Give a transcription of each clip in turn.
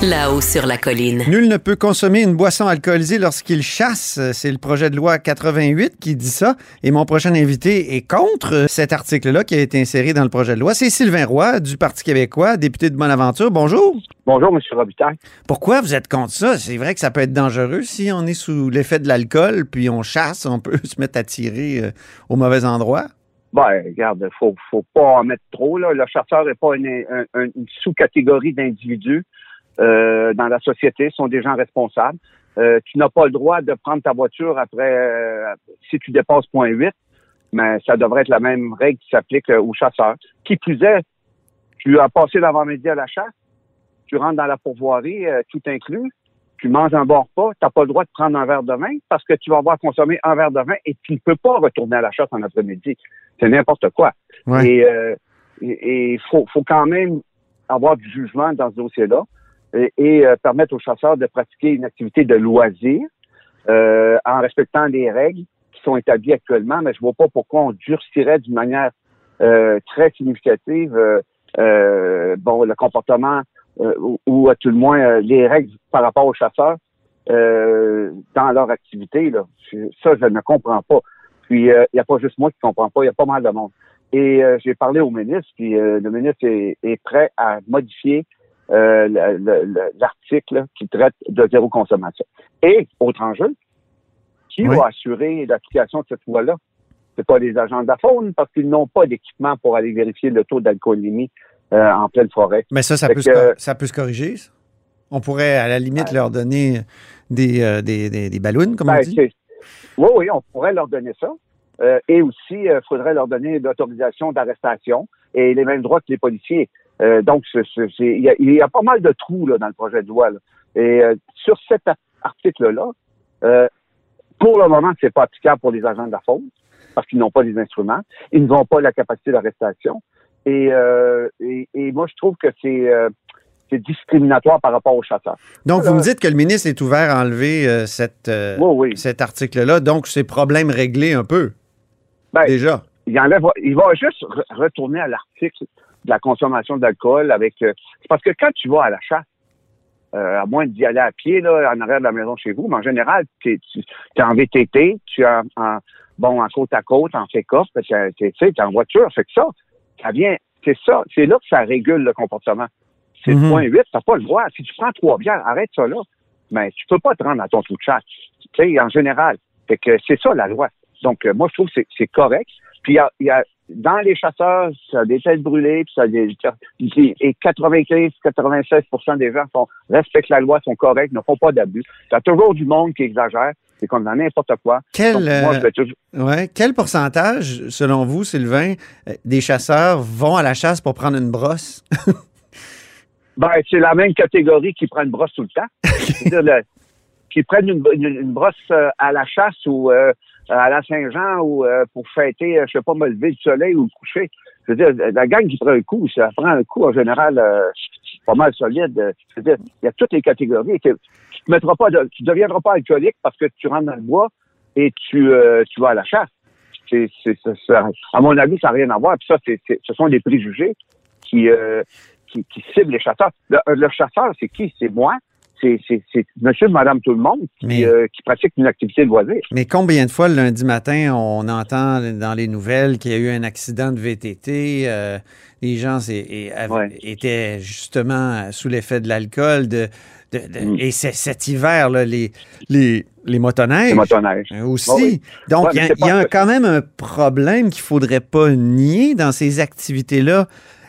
Là-haut sur la colline. Nul ne peut consommer une boisson alcoolisée lorsqu'il chasse. C'est le projet de loi 88 qui dit ça. Et mon prochain invité est contre cet article-là qui a été inséré dans le projet de loi. C'est Sylvain Roy du Parti québécois, député de Bonaventure. Bonjour. Bonjour, M. Robitaille. Pourquoi vous êtes contre ça? C'est vrai que ça peut être dangereux si on est sous l'effet de l'alcool, puis on chasse, on peut se mettre à tirer euh, au mauvais endroit. Ben, regarde, faut, faut pas en mettre trop. Là. Le chasseur n'est pas une, une sous-catégorie d'individus. Euh, dans la société sont des gens responsables. Euh, tu n'as pas le droit de prendre ta voiture après euh, si tu dépasses point 8, mais ça devrait être la même règle qui s'applique aux chasseurs. Qui plus est, tu as passé l'avant-midi à la chasse, tu rentres dans la pourvoirie, tout inclus, tu manges un bon repas, tu n'as pas le droit de prendre un verre de vin parce que tu vas avoir consommé un verre de vin et tu ne peux pas retourner à la chasse en après-midi. C'est n'importe quoi. Et il faut, faut quand même avoir du jugement dans ce dossier-là et, euh, permettre aux chasseurs de pratiquer une activité de loisir euh, en respectant les règles qui sont établies actuellement, mais je vois pas pourquoi on durcirait d'une manière euh, très significative bon le comportement ou, à tout le moins les règles par rapport aux chasseurs dans leur activité. Là. Ça, je ne comprends pas. Puis il n'y a pas juste moi qui ne comprends pas, il y a pas mal de monde. Et j'ai parlé au ministre, puis le ministre est prêt à modifier euh, l'article qui traite de zéro consommation. Et, autre enjeu, qui va assurer l'application de cette loi-là? C'est pas les agents de la faune parce qu'ils n'ont pas d'équipement pour aller vérifier le taux d'alcoolémie euh, en pleine forêt. Mais ça, ça peut, se, ça peut se corriger, On pourrait, à la limite, leur donner des, euh, des, des, ballons, comme on ben, dit? Oui, oui, on pourrait leur donner ça. et aussi, il faudrait leur donner l'autorisation d'arrestation et les mêmes droits que les policiers. Euh, donc, il y, a, pas mal de trous là, dans le projet de loi. Et euh, sur cet article-là, euh, pour le moment, c'est pas applicable pour les agents de la faune parce qu'ils n'ont pas les instruments. Ils n'ont pas la capacité d'arrestation. Et, et, moi, je trouve que c'est c'est discriminatoire par rapport aux chasseurs. Donc, vous me dites que le ministre est ouvert à enlever cette, cet article-là. Donc, c'est problème réglé un peu. Ben, déjà. Il, enlève, il va juste retourner à l'article de la consommation d'alcool avec. Euh, parce que quand tu vas à la chasse, euh, à moins d'y aller à pied, là, en arrière de la maison chez vous, mais en général, tu es, en VTT, tu es en, bon, en côte à côte, en pick-up, tu es, en voiture, fait que ça, ça vient, c'est ça, c'est là que ça régule le comportement. C'est le mm-hmm. point 8, t'as pas le droit. Si tu prends trois bières, arrête ça là. Mais tu peux pas te rendre à ton trou de chasse. Tu sais, en général. Fait que c'est ça la loi. Donc, euh, moi, je trouve que c'est correct. Puis, il y a, dans les chasseurs, ça a des têtes brûlées, puis ça a des, et 95-96% des gens respectent la loi, sont corrects, ne font pas d'abus. Il y a toujours du monde qui exagère, c'est comme dans n'importe quoi. Quel, euh, quel pourcentage, selon vous, Sylvain, euh, des chasseurs vont à la chasse pour prendre une brosse? ben, c'est la même catégorie qui prend une brosse tout le temps. qui prennent une, brosse euh, à la chasse ou à la Saint-Jean ou euh, pour fêter, euh, je sais pas, me lever du soleil ou le coucher. Je veux dire, la gang qui prend un coup, ça prend un coup en général euh, pas mal solide. Je veux dire, il y a toutes les catégories. tu ne mettras pas, tu deviendras pas alcoolique parce que tu rentres dans le bois et tu, tu vas à la chasse. C'est, à mon avis, ça n'a rien à voir. Puis ça, c'est, ce sont des préjugés qui, qui, qui ciblent les chasseurs. Le, le chasseur, c'est qui? C'est moi c'est monsieur, madame, tout le monde euh, qui, pratique une activité de loisir. Mais combien de fois le lundi matin, on entend dans les nouvelles qu'il y a eu un accident de VTT, euh, les gens étaient justement sous l'effet de l'alcool, de, mm. et cet hiver, là, les, les, les motoneiges. Aussi. Donc, il y a, quand même un problème qu'il ne faudrait pas nier dans ces activités-là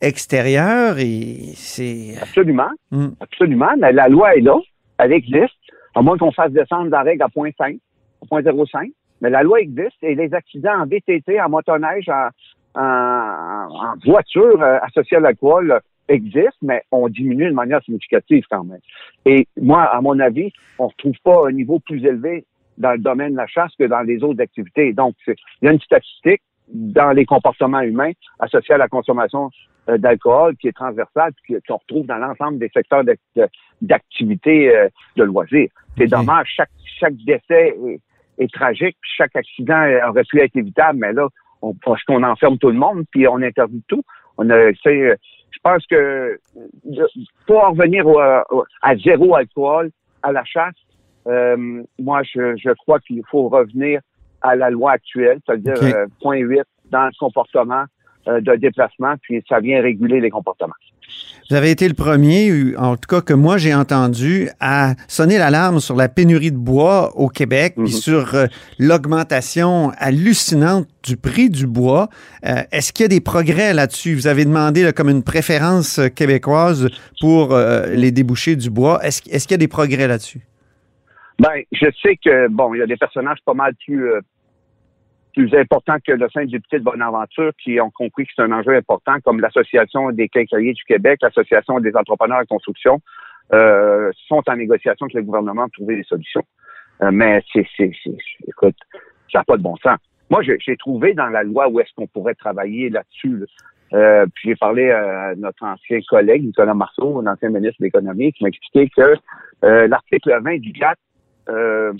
extérieur et c'est... Absolument. Hmm. Absolument. Mais la loi est là. Elle existe. À moins qu'on fasse descendre la règle à 0.5, à 0.05. Mais la loi existe et les accidents en VTT, en motoneige, en, en, voiture euh, associée à l'alcool existent, mais on diminue de manière significative quand même. Et moi, à mon avis, on ne retrouve pas un niveau plus élevé dans le domaine de la chasse que dans les autres activités. Donc, il y a une statistique dans les comportements humains associés à la consommation euh, d'alcool qui est transversal, qu'on retrouve dans l'ensemble des secteurs d'activité euh, de loisirs. C'est dommage, chaque, chaque décès est, tragique, chaque accident aurait pu être évitable, mais là, on, parce qu'on enferme tout le monde, puis on interdit tout. On a, je pense que pour en revenir à zéro alcool, à la chasse, euh, moi, je, je crois qu'il faut revenir à la loi actuelle, c'est-à-dire euh, point 8 dans le comportement euh, de déplacement, puis ça vient réguler les comportements. Vous avez été le premier, en tout cas que moi j'ai entendu, à sonner l'alarme sur la pénurie de bois au Québec, puis mhm. sur l'augmentation hallucinante du prix du bois. Est-ce qu'il y a des progrès là-dessus? Vous avez demandé comme une préférence québécoise pour les débouchés du bois. Est-ce est qu'il y a des progrès là-dessus? Ben, je sais que, bon, il y a des personnages pas mal plus, euh, plus importants que le sein du Petit de Bonaventure qui ont compris que c'est un enjeu important, comme l'Association des quincailliers du Québec, l'Association des entrepreneurs en construction, euh, sont en négociation avec le gouvernement pour trouver des solutions. Euh, mais c'est, c'est, écoute, ça n'a pas de bon sens. Moi, j'ai, trouvé dans la loi où est-ce qu'on pourrait travailler là-dessus. Euh, puis j'ai parlé à notre ancien collègue, Nicolas Marceau, l'ancien ministre de l'Économie, qui m'a expliqué que l'article 20 du GATT euh,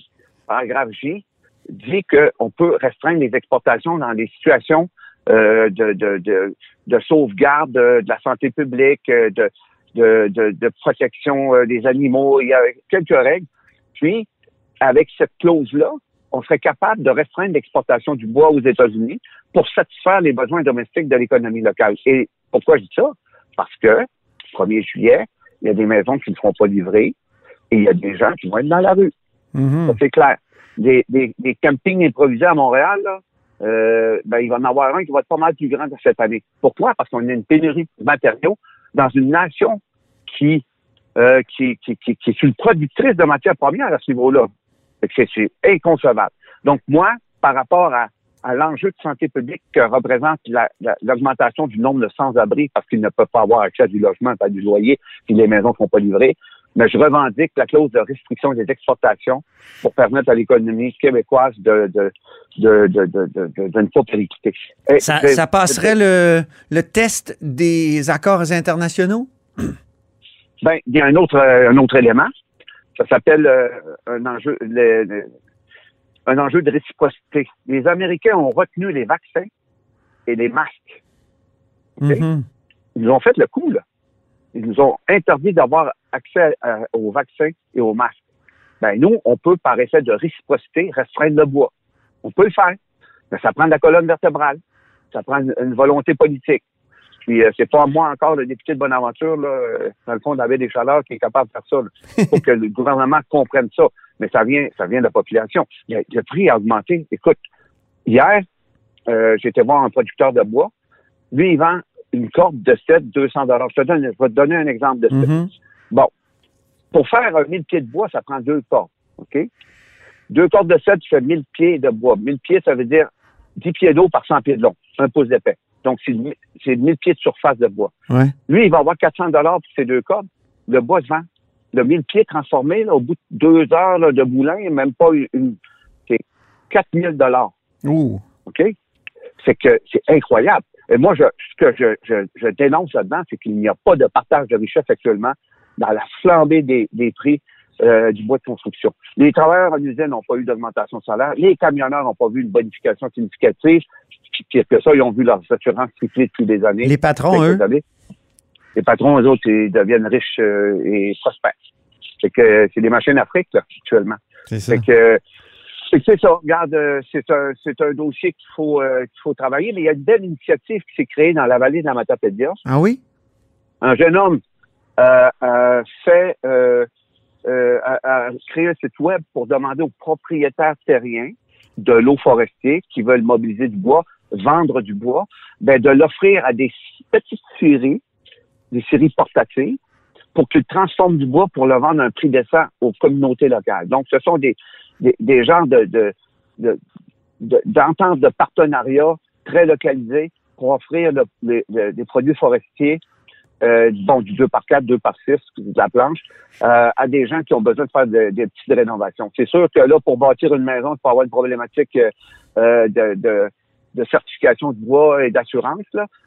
paragraphe J, dit qu'on peut restreindre les exportations dans des situations euh, de, de, de, de, sauvegarde de, la santé publique, euh, de, de, de, protection euh, des animaux. Il y a quelques règles. Puis, avec cette clause-là, on serait capable de restreindre l'exportation du bois aux États-Unis pour satisfaire les besoins domestiques de l'économie locale. Et pourquoi je dis ça? Parce que, 1er juillet, il y a des maisons qui ne seront pas livrées et il y a des gens qui vont être dans la rue. Mhm. c'est clair. Des, des, campings improvisés à Montréal, là, euh, ben, il va en avoir un qui va être pas mal plus grand cette année. Pourquoi? Parce qu'on a une pénurie de matériaux dans une nation qui, euh, qui, qui, qui, qui, est une productrice de matières premières à ce niveau-là. C'est inconcevable. Donc, moi, par rapport à, à l'enjeu de santé publique que représente l'augmentation du nombre de sans-abri parce qu'ils ne peuvent pas avoir accès à du logement, à du loyer, puis les maisons ne sont pas livrées, mais je revendique la clause de restriction des exportations pour permettre à l'économie québécoise de, de, de, de, de, ne pas péricliter. Ça, ça, passerait le, le test des accords internationaux? Ben, il y a un autre, un autre élément. Ça s'appelle euh, un enjeu, un enjeu de réciprocité. Les Américains ont retenu les vaccins et les masques. Mm-hmm. Ils ont fait le coup, là. Ils nous ont interdit d'avoir accès aux vaccins et aux masques. Ben, nous, on peut, par effet de réciprocité, restreindre le bois. On peut le faire. Mais ça prend de la colonne vertébrale. Ça prend une, volonté politique. Puis euh, c'est pas moi encore le député de Bonaventure, là, euh, dans le fond, David des Chaleurs, qui est capable de faire ça. Il faut que le gouvernement comprenne ça. Mais ça vient, ça vient de la population. Le, prix a augmenté. Écoute, hier, euh, j'étais voir un producteur de bois. Lui, il vend une corde de 7, 200 dollars. Je, te vais te donner un exemple de ça. Bon. Pour faire un 1000 pieds de bois, ça prend deux cordes. OK? Deux cordes de 7, tu fais 1000 pieds de bois. 1000 pieds, ça veut dire 10 pieds d'eau par 100 pieds de long. Un pouce d'épais. Donc, c'est 1000 pieds de surface de bois. Lui, il va avoir 400 dollars pour ces deux cordes. Le bois se vend. Le 1000 pieds transformé, au bout de deux heures de moulin, même pas une, c'est 4000 dollars. OK? C'est que c'est incroyable. Et moi, je, ce que je, je, je dénonce là-dedans, c'est qu'il n'y a pas de partage de richesse actuellement dans la flambée des, des prix euh, du bois de construction. Les travailleurs en usine n'ont pas eu d'augmentation de salaire. Les camionneurs n'ont pas vu une bonification significative. Pire que ça, ils ont vu leur assurance tripler depuis des années. Les patrons, eux? Les patrons, eux autres, ils deviennent riches euh, et prospères. C'est que c'est des machines Afrique, là, actuellement. C'est ça. que c'est ça. Regarde, euh, c'est un, c'est un dossier qu'il faut, euh, qu'il faut travailler, mais il y a une belle initiative qui s'est créée dans la vallée de la Matapédia. Ah oui? Un jeune homme euh, euh, a, créé un site web pour demander aux propriétaires terriens de l'eau forestier qui veulent mobiliser du bois, vendre du bois, ben, de l'offrir à des petites scieries, des scieries portatives, pour qu'ils transforment du bois pour le vendre à un prix décent aux communautés locales. Donc, ce sont des, des, genres de, de, de, partenariat très localisées pour offrir des produits forestiers, euh, du 2 par 4, 2 par 6, de la planche, euh, à des gens qui ont besoin de faire des petites rénovations. C'est sûr que là, pour bâtir une maison, il faut avoir une problématique euh, de, de de certification de bois et d'assurance,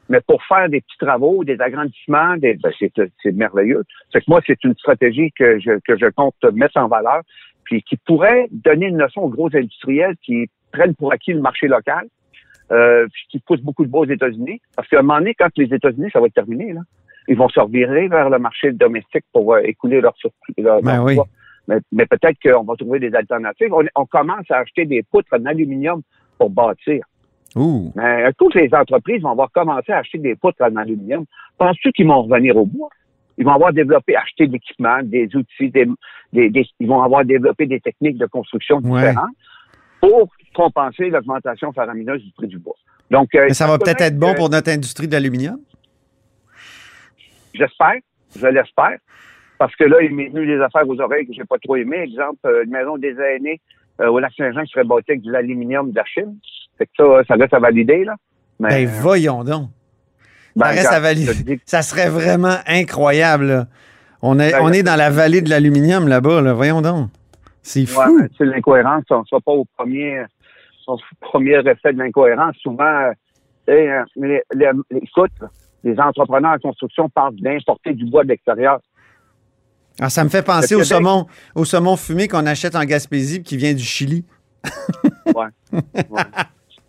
mais pour faire des petits travaux, des agrandissements, des, ben, c'est, merveilleux. C'est que moi, c'est une stratégie que je, que je compte mettre en valeur, puis qui pourrait donner une leçon aux gros industriels qui prennent pour acquis le marché local, euh, qui poussent beaucoup de bois aux États-Unis. Parce qu'à un moment donné, quand les États-Unis, ça va être terminé, là, ils vont se revirer vers le marché domestique pour euh, écouler leur, leur, ben oui. Mais, mais peut-être qu'on va trouver des alternatives. On, on, commence à acheter des poutres en aluminium pour bâtir. Mais euh, toutes les entreprises vont avoir commencé à acheter des poutres en aluminium. Penses-tu qu'ils vont revenir au bois? Ils vont avoir développé, acheté de l'équipement, des outils, des, des, ils vont avoir développé des techniques de construction différentes pour compenser l'augmentation faramineuse du prix du bois. Donc, euh, ça va peut-être être bon pour notre industrie de l'aluminium? J'espère, je l'espère, parce que là, il m'est venu des affaires aux oreilles que j'ai pas trop aimé. Exemple, euh, une maison des aînés au lac Saint-Jean qui serait bâtie avec de l'aluminium de la Chine. Fait que ça, ça reste à valider, là. Mais, ben, voyons donc. ça ben, reste à valider. Ça serait vraiment incroyable, On est, ben, on est dans la vallée de l'aluminium là-bas, là. Voyons donc. C'est fou. Ouais, c'est l'incohérence. On ne soit pas au premier, au premier effet de l'incohérence. Souvent, euh, les, les, écoute, les entrepreneurs en construction parlent d'importer du bois de l'extérieur. Ah, ça me fait penser au saumon, au saumon fumé qu'on achète en Gaspésie qui vient du Chili. ouais. ouais.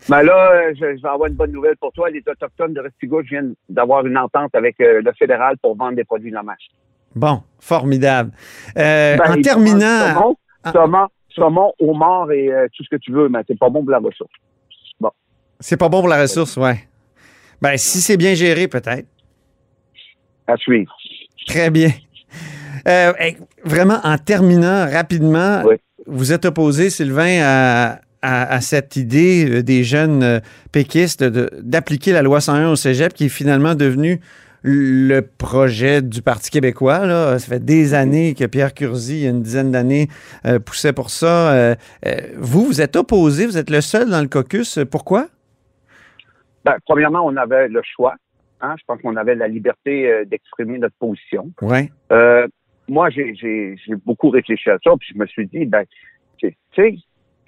Mais là, euh, je, vais avoir une bonne nouvelle pour toi. Les Autochtones de Restigouche viennent d'avoir une entente avec euh, le fédéral pour vendre des produits de la mâche. Bon, formidable. Euh, ben, en terminant... Saumon, saumon, homard et tout ce que tu veux, mais c'est pas bon pour la ressource. Bon. C'est pas bon pour la ressource, ouais. Ben, si c'est bien géré, peut-être. À suivre. Très bien. vraiment, en terminant rapidement, vous êtes opposé, Sylvain, à, à, cette idée euh, des jeunes euh, péquistes d'appliquer la loi 101 au cégep, qui est finalement devenu le projet du Parti québécois. Là. Ça fait des années que Pierre Curzi, il y a une dizaine d'années, euh, poussait pour ça. vous, vous êtes opposé, vous êtes le seul dans le caucus. Pourquoi? Ben, premièrement, on avait le choix. Hein. Je pense qu'on avait la liberté d'exprimer notre position. Ouais. moi, j'ai beaucoup réfléchi à ça, puis je me suis dit, ben, tu sais,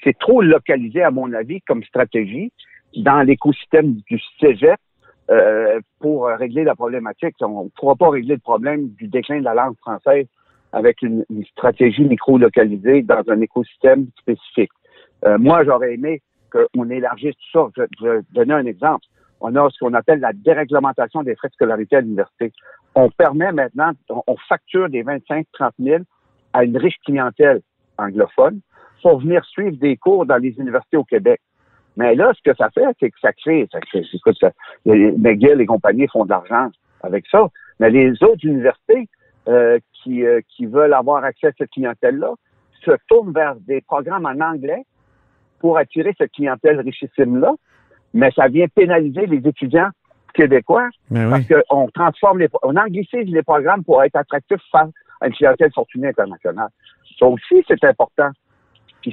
c'est trop localisé, à mon avis, comme stratégie dans l'écosystème du cégep euh, pour régler la problématique. On ne pourra pas régler le problème du déclin de la langue française avec une, stratégie micro-localisée dans un écosystème spécifique. Euh, moi, j'aurais aimé qu'on élargisse tout ça. Je, vais donner un exemple. On a ce qu'on appelle la déréglementation des frais de scolarité à l'université. On permet maintenant, on facture des 25-30 000 à une riche clientèle anglophone pour venir suivre des cours dans les universités au Québec. Mais là, ce que ça fait, c'est que ça crée, ça crée, écoute, ça, McGill et compagnie font de l'argent avec ça. Mais les autres universités euh, qui, euh, qui veulent avoir accès à cette clientèle-là se tournent vers des programmes en anglais pour attirer cette clientèle richissime-là. Mais ça vient pénaliser les étudiants québécois parce qu'on transforme les, on anglicise les programmes pour être attractifs face à une clientèle fortunée internationale. Ça aussi, c'est important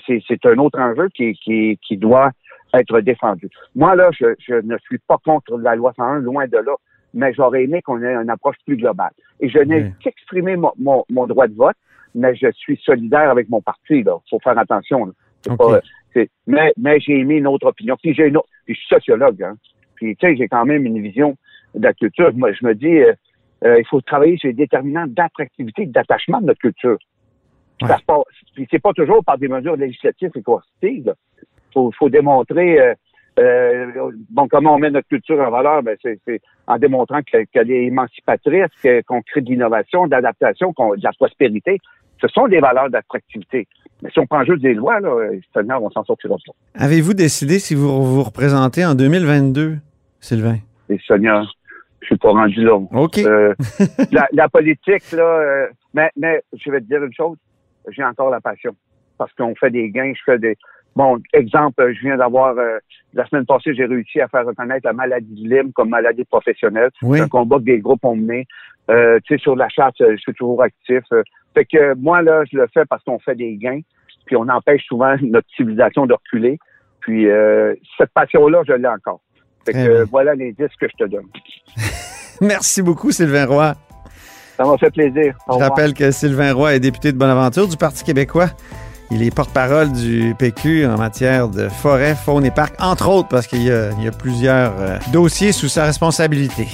c'est un autre enjeu qui, qui, doit être défendu. Moi, là, je, ne suis pas contre la loi 101, loin de là, mais j'aurais aimé qu'on ait une approche plus globale. Et je n'ai qu'exprimé mon, droit de vote, mais je suis solidaire avec mon parti. Il faut faire attention. Mais mais j'ai aimé une autre opinion. Puis j'ai une autre, je suis sociologue. Hein. Puis tu sais, j'ai quand même une vision de la culture. Moi, je me dis, euh, euh, il faut travailler sur les déterminants d'attractivité, d'attachement de notre culture. Puis c'est pas toujours par des mesures législatives et coercitives. Il faut, démontrer euh, euh, bon, comment on met notre culture en valeur, ben c'est en démontrant qu'elle est émancipatrice, qu'on crée de l'innovation, de l'adaptation, de la prospérité. Ce sont des valeurs d'attractivité. Mais si on prend juste des lois, là, Seigneur, on s'en sortira pas. Avez-vous décidé si vous vous représentez en 2022, Sylvain? Et Seigneur, je suis pas rendu là. OK. Euh, la, politique, là, mais, mais je vais te dire une chose j'ai encore la passion. Parce qu'on fait des gains, je fais des... Bon, exemple, je viens d'avoir... Euh, la semaine passée, j'ai réussi à faire reconnaître la maladie de Lyme comme maladie professionnelle. C'est un combat que des groupes ont mené. Euh, tu sais, sur la charte, je suis toujours actif. Euh, fait que moi, là, je le fais parce qu'on fait des gains, puis on empêche souvent notre civilisation de reculer. Puis cette passion-là, je l'ai encore. Fait que voilà les disques que je te donne. Merci beaucoup, Sylvain Roy. Ça m'a fait plaisir. Je rappelle que Sylvain Roy est député de Bonaventure du Parti québécois Il est porte-parole du PQ en matière de forêt, faune et parc, entre autres parce qu'il y, a plusieurs euh, dossiers sous sa responsabilité.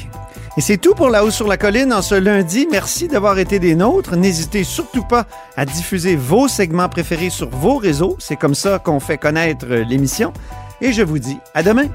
Et c'est tout pour La Haut sur la Colline en ce lundi. Merci d'avoir été des nôtres. N'hésitez surtout pas à diffuser vos segments préférés sur vos réseaux. C'est comme ça qu'on fait connaître l'émission. Et je vous dis à demain.